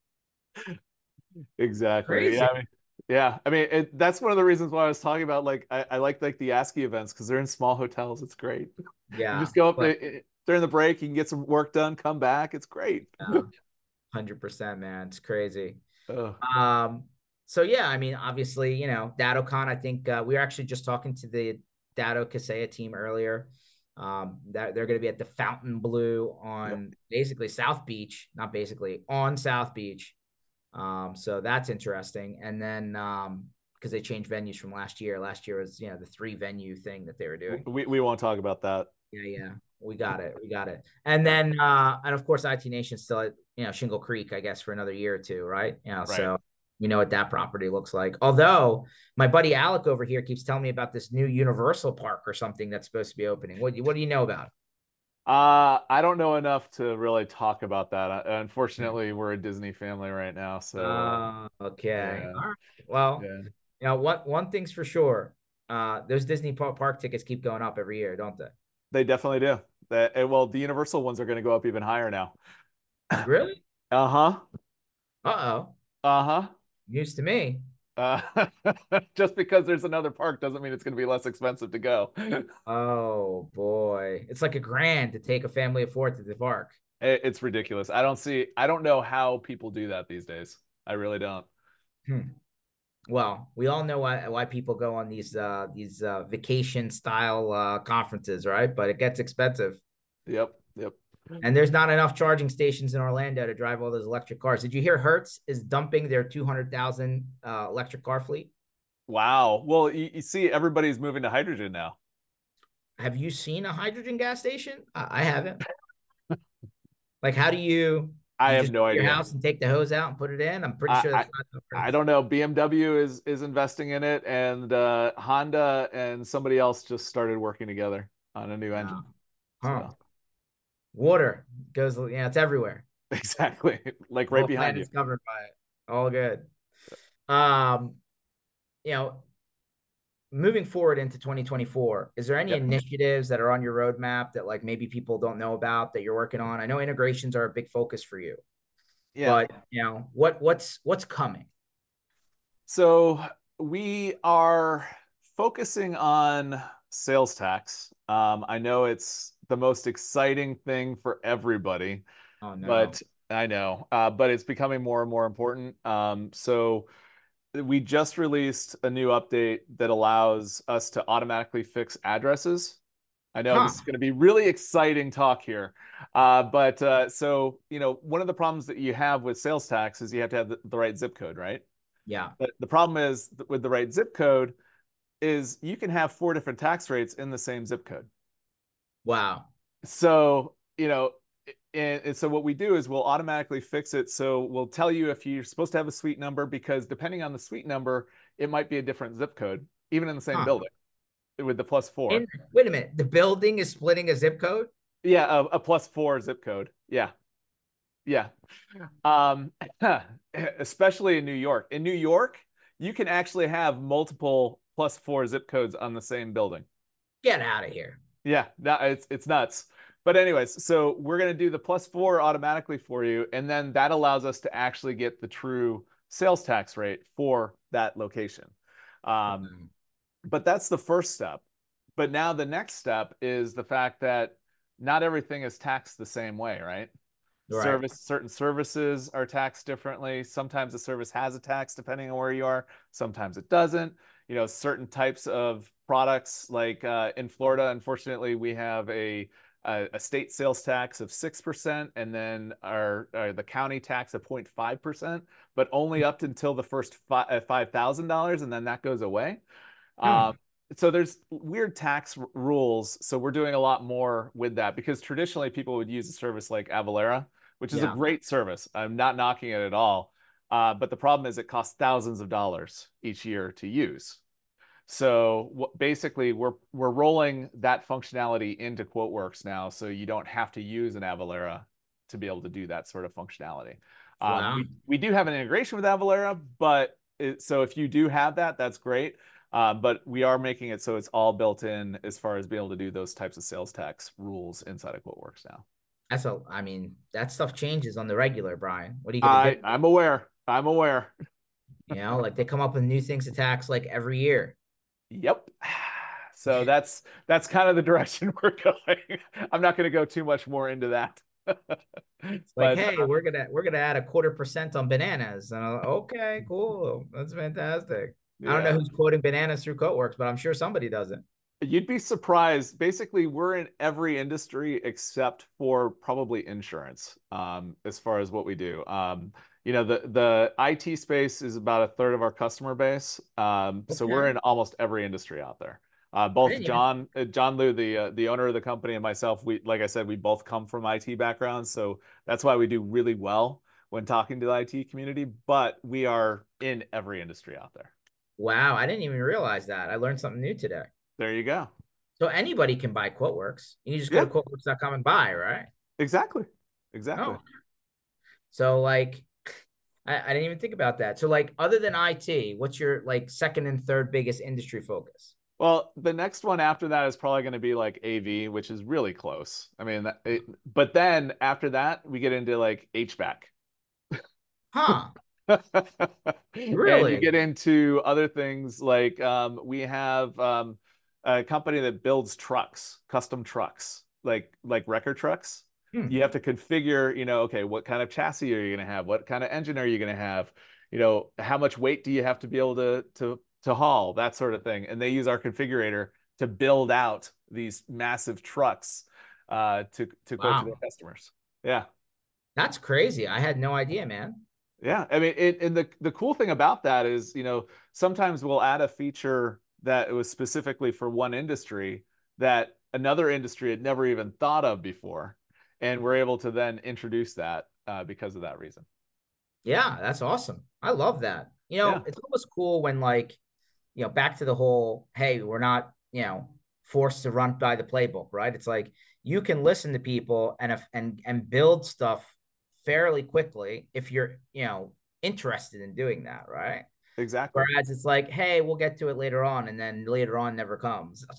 Exactly. Crazy. Yeah. I mean, yeah. I mean, it, that's one of the reasons why I was talking about like I, I like like the ASCII events because they're in small hotels. It's great. Yeah. You just go up but- eh, eh, during the break, you can get some work done, come back. It's great. Hundred percent, man. It's crazy. Ugh. Um, so yeah, I mean, obviously, you know, DattoCon, I think uh, we were actually just talking to the Datto Kaseya team earlier. Um, that they're going to be at the Fontainebleau on basically South Beach, not basically on South Beach. Um, so that's interesting. And then um, because they changed venues from last year. Last year was you know the three venue thing that they were doing. We we won't talk about that. Yeah, yeah. We got it. We got it. And then uh and of course IT Nation's still at, you know, Shingle Creek, I guess, for another year or two, right? You know, Right. so you know what that property looks like. Although my buddy Alec over here keeps telling me about this new Universal Park or something that's supposed to be opening. What what do you know about? it? Uh, I don't know enough to really talk about that. Uh, Unfortunately, we're a Disney family right now, so Uh, okay. yeah. All right. Well, yeah. you know, one one thing's for sure. Uh those Disney Park park tickets keep going up every year, don't they? They definitely do. That eh, well, the Universal ones are going to go up even higher now. Really? Uh-huh. Uh-oh. Uh-huh. News to me. Uh, just because there's another park doesn't mean it's going to be less expensive to go. Oh boy. It's like a grand to take a family of four to the park. It's ridiculous. I don't see I don't know how people do that these days. I really don't. Well, we all know why why people go on these uh these uh vacation style uh conferences, right? But it gets expensive. Yep. And there's not enough charging stations in Orlando to drive all those electric cars. Did you hear Hertz is dumping their 200,000 uh electric car fleet? Wow. Well, you, you see everybody's moving to hydrogen now. have you seen a hydrogen gas station? I, I haven't. like, how do you? I you have no idea. Your house and take the hose out and put it in. I'm pretty I- sure that's not. I don't know. BMW is is investing in it, and uh, Honda and somebody else just started working together on a new engine. Huh. So, Water goes. Yeah, it's everywhere. exactly, like right behind you. covered by it. All good. Um, you know, moving forward into 2024, is there any Yep. initiatives that are on your roadmap that like maybe people don't know about that you're working on? I know integrations are a big focus for you, Yeah. but you know, what what's what's coming? So we are focusing on sales tax. Um, I know it's the most exciting thing for everybody, Oh no. but I know, uh, but it's becoming more and more important. Um, so we just released a new update that allows us to automatically fix addresses. I know this is going to be really exciting talk here. Uh, but uh, so, you know, one of the problems that you have with sales tax is you have to have the, the right zip code, right? yeah. But the problem is with the right zip code is you can have four different tax rates in the same zip code. Wow. So, you know, and, and so what we do is we'll automatically fix it. So we'll tell you if you're supposed to have a suite number because depending on the suite number, it might be a different zip code, even in the same Huh. building with the plus four. In, wait a minute. The building is splitting a zip code. Yeah, a, a plus four zip code. Yeah. Yeah. Um, especially in New York. In New York, you can actually have multiple plus four zip codes on the same building. Get out of here. Yeah, that it's it's nuts. But anyways, so we're gonna do the plus four automatically for you, and then that allows us to actually get the true sales tax rate for that location. Um, but that's the first step. But now the next step is the fact that not everything is taxed the same way, right? Right. Service certain services are taxed differently. Sometimes the service has a tax depending on where you are. Sometimes it doesn't. You know, certain types of products, like uh, in Florida, unfortunately, we have a a, state sales tax of six percent, and then our, our the county tax of 0.5 percent, but only up until the first thousand dollars, and then that goes away. Hmm. Um, so there's weird tax rules. So we're doing a lot more with that because traditionally people would use a service like Avalara, which is Yeah. a great service. I'm not knocking it at all. Uh, but the problem is it costs thousands of dollars each year to use. So what, basically, we're we're rolling that functionality into QuoteWerks now, so you don't have to use an Avalara to be able to do that sort of functionality. Um, Wow. we, we do have an integration with Avalara, but it, so if you do have that, that's great. Uh, but we are making it so it's all built in as far as being able to do those types of sales tax rules inside of QuoteWerks now. That's a. I mean, that stuff changes on the regular, Brian. What are you gonna I, do? I'm aware. I'm aware. You know, like they come up with new things to tax like every year. Yep. So that's that's kind of the direction we're going. I'm not going to go too much more into that. It's like, But, hey, uh, we're gonna we're gonna add a quarter percent on bananas. And I'm like, okay, cool. That's fantastic. I don't know who's quoting bananas through QuoteWerks, but I'm sure somebody does it. You'd be surprised. Basically, we're in every industry except for probably insurance, um, as far as what we do. Um, you know, the the IT space is about a third of our customer base. Um, so we're in almost every industry out there. Uh, both John uh, John Liu, the uh, the owner of the company, and myself, we like I said, we both come from IT backgrounds, so that's why we do really well when talking to the IT community. But we are in every industry out there. Wow, I didn't even realize that. I learned something new today. There you go. So anybody can buy QuoteWerks. You just go Yeah. to quotewerks.com and buy, right? Exactly. Exactly. Oh. So like I, I didn't even think about that. So like other than IT, what's your like second and third biggest industry focus? Well, the next one after that is probably going to be like AV, which is really close. I mean, it, but then after that, we get into like HVAC. Huh. And Really? you get into other things like um, we have um, a company that builds trucks, custom trucks, like like wrecker trucks. Hmm. You have to configure, you know, okay, what kind of chassis are you going to have? What kind of engine are you going to have? You know, how much weight do you have to be able to to to haul? That sort of thing. And they use our configurator to build out these massive trucks uh, to to quote to their customers. Yeah. That's crazy. I had no idea, man. Yeah, I mean, it, and the the cool thing about that is, you know, sometimes we'll add a feature that was specifically for one industry that another industry had never even thought of before, and we're able to then introduce that uh, because of that reason. Yeah, that's awesome. I love that. You know, yeah. it's almost cool when like, you know, back to the whole, hey, we're not, you know, forced to run by the playbook, right? It's like you can listen to people and if, and and build stuff fairly quickly if you're, you know, interested in doing that, right? Exactly. Whereas it's like, hey, we'll get to it later on, and then later on never comes.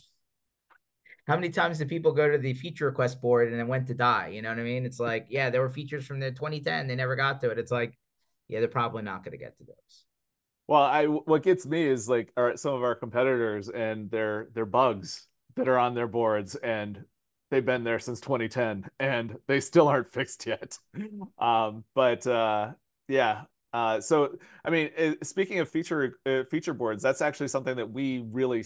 How many times did people go to the feature request board and then went to die? You know what I mean? It's like, yeah, there were features from the 2010, they never got to it. It's like, yeah, they're probably not going to get to those. Well, I what gets me is like some of our competitors and their their bugs that are on their boards and they've been there since 2010 and they still aren't fixed yet. Um, but uh, yeah, uh, so I mean, speaking of feature uh, feature boards, that's actually something that we really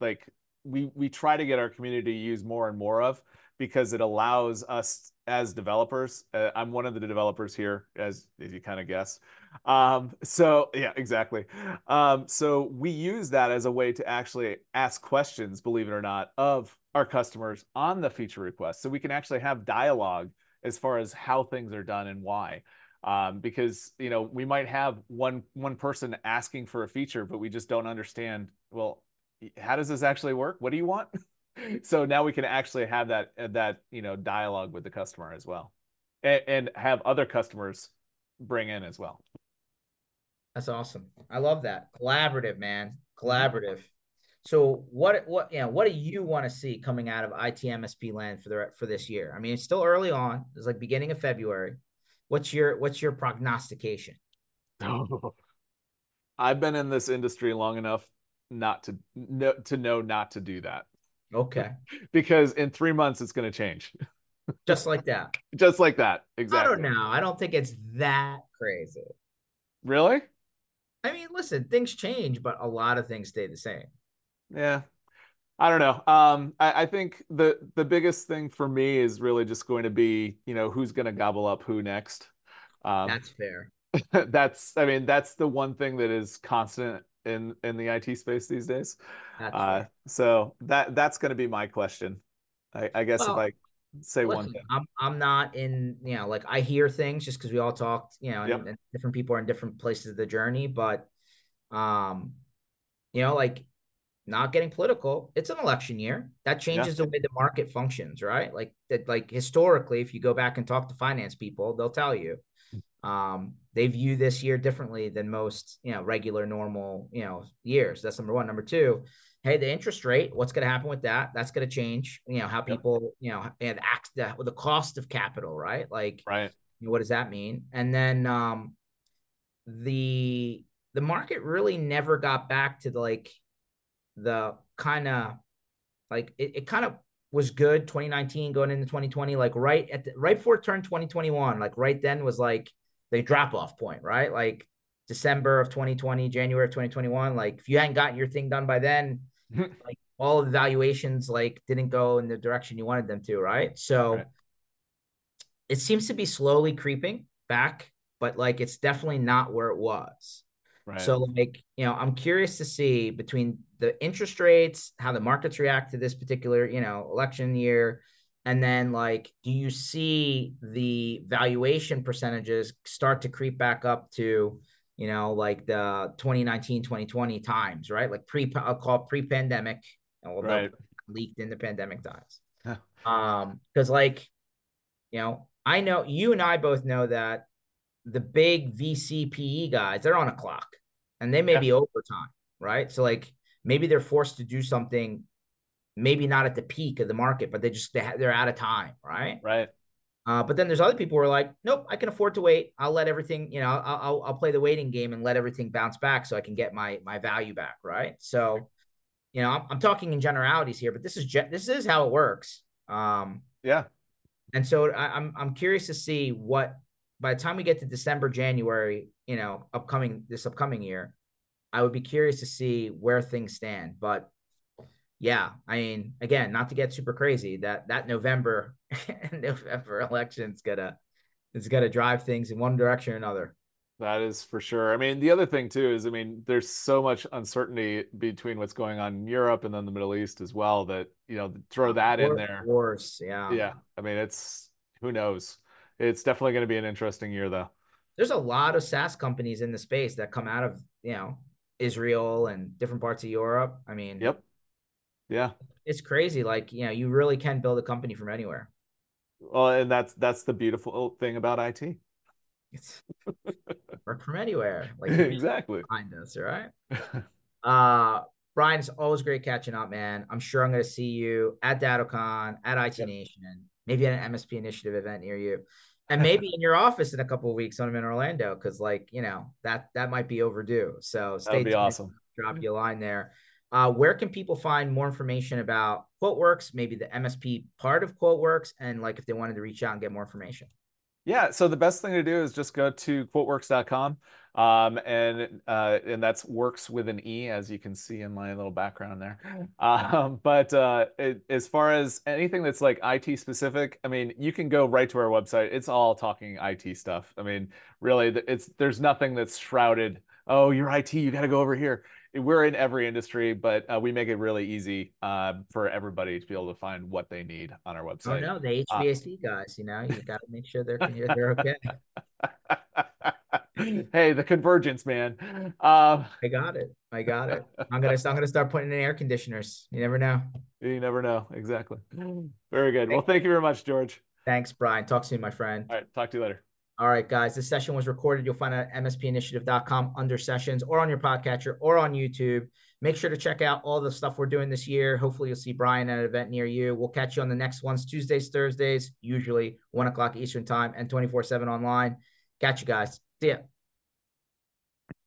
like. We we try to get our community to use more and more of because it allows us as developers. Uh, I'm one of the developers here, as as you kind of guess. Um, so yeah, exactly. Um, so we use that as a way to actually ask questions, believe it or not, of our customers on the feature request, so we can actually have dialogue as far as how things are done and why. Um, because you know we might have one one person asking for a feature, but we just don't understand. Well, how does this actually work? What do you want? so now we can actually have that uh, that you know dialogue with the customer as well. And, and have other customers bring in as well. That's awesome. I love that. Collaborative man. Mm-hmm. Collaborative. So what what you know what do you want to see coming out of itmsp land for the for this year? I mean it's still early on. It's like beginning of february. What's your what's your prognostication? Oh, i've been in this industry long enough not to know to know not to do that Okay. because in three months it's going to change. Just like that. Just like that. Exactly. I don't know. I don't think it's that crazy. Really? I mean, listen, things change, but a lot of things stay the same. Yeah. I don't know. Um, I, I think the the biggest thing for me is really just going to be, you know, who's going to gobble up who next. Um, that's fair. that's, I mean, that's the one thing that is constant in in the IT space these days. Uh, so that that's going to be my question. I, I guess well, if I say listen, one thing, I'm I'm not in you know like I hear things just because we all talked you know yep. and, and different people are in different places of the journey, but um, you know like not getting political it's an election year that changes yeah. the way the market functions right like that like historically if you go back and talk to finance people they'll tell you um, they view this year differently than most, you know, regular normal, you know, years. That's number one. Number two, hey, the interest rate, what's going to happen with that? That's going to change, you know, how people, you know, and act the, the cost of capital, right? Like, right. what does that mean? And then um, the the market really never got back to the like the kind of like it, it kind of was good 2019 going into 2020 like right at the, right before it turned 2021 like right then was like the drop off point, right? Like December of 2020, January of 2021. Like if you hadn't gotten your thing done by then, like all of the valuations like didn't go in the direction you wanted them to, right? So right. it seems to be slowly creeping back, but like it's definitely not where it was. Right. So like, you know, I'm curious to see between the interest rates, how the markets react to this particular, you know, election year, and then like do you see the valuation percentages start to creep back up to you know like the 2019 2020 times right like pre i'll call pre-pandemic although right. leaked in the pandemic times um because like you know i know you and i both know that the big vcpe guys they're on a clock and they may yeah. be overtime right so like maybe they're forced to do something maybe not at the peak of the market, but they just they they're out of time, right? Right. Uh, but then there's other people who are like, nope, I can afford to wait. I'll let everything, you know, I'll, I'll, I'll play the waiting game and let everything bounce back so I can get my my value back, right? So, you know, I'm, I'm talking in generalities here, but this is this is how it works. Um, yeah. And so I, I'm I'm curious to see what by the time we get to December, January, you know, upcoming this upcoming year, I would be curious to see where things stand. But yeah, I mean, again, not to get super crazy, that that November November election's gonna it's gonna drive things in one direction or another. That is for sure. I mean, the other thing too is, I mean, there's so much uncertainty between what's going on in Europe and then the Middle East as well that, you know, throw that in there. Worse, yeah. Yeah. I mean, it's who knows. It's definitely going to be an interesting year though. There's a lot of SaaS companies in the space that come out of, you know, Israel and different parts of Europe. I mean, yep. Yeah. It's crazy. Like, you know, you really can build a company from anywhere. Well, and that's that's the beautiful thing about IT. It's work from anywhere. Like exactly behind us, right? uh Brian, it's always great catching up, man. I'm sure I'm gonna see you at DattoCon, at IT yep. Nation, maybe at an MSP initiative event near you. And maybe in your office in a couple of weeks when I'm in Orlando, because like, you know, that that might be overdue. So stay That'd be awesome. Drop you a line there. Uh, where can people find more information about QuoteWerks, maybe the MSP part of QuoteWerks, and like if they wanted to reach out and get more information? Yeah, so the best thing to do is just go to quotewerks.com. Um, and uh, and that's works with an E, as you can see in my little background there. Um, but uh, it, as far as anything that's like IT specific, I mean, you can go right to our website. It's all talking IT stuff. I mean, really, it's there's nothing that's shrouded. Oh, you're IT, you got to go over here we're in every industry, but uh, we make it really easy uh, for everybody to be able to find what they need on our oh, website. Oh no, the HVAC uh, guys, you know, you got to make sure they're they're okay. hey, the convergence, man. Um, I got it. I got it. I'm gonna I'm gonna start putting in air conditioners. You never know. You never know. Exactly. Very good. Well, thank you very much, George. Thanks, Brian. Talk soon, my friend. All right. Talk to you later. All right, guys, this session was recorded. You'll find it at mspinitiative.com under sessions or on your podcatcher or on YouTube. Make sure to check out all the stuff we're doing this year. Hopefully, you'll see Brian at an event near you. We'll catch you on the next ones Tuesdays, Thursdays, usually one o'clock Eastern time and 24 7 online. Catch you guys. See ya.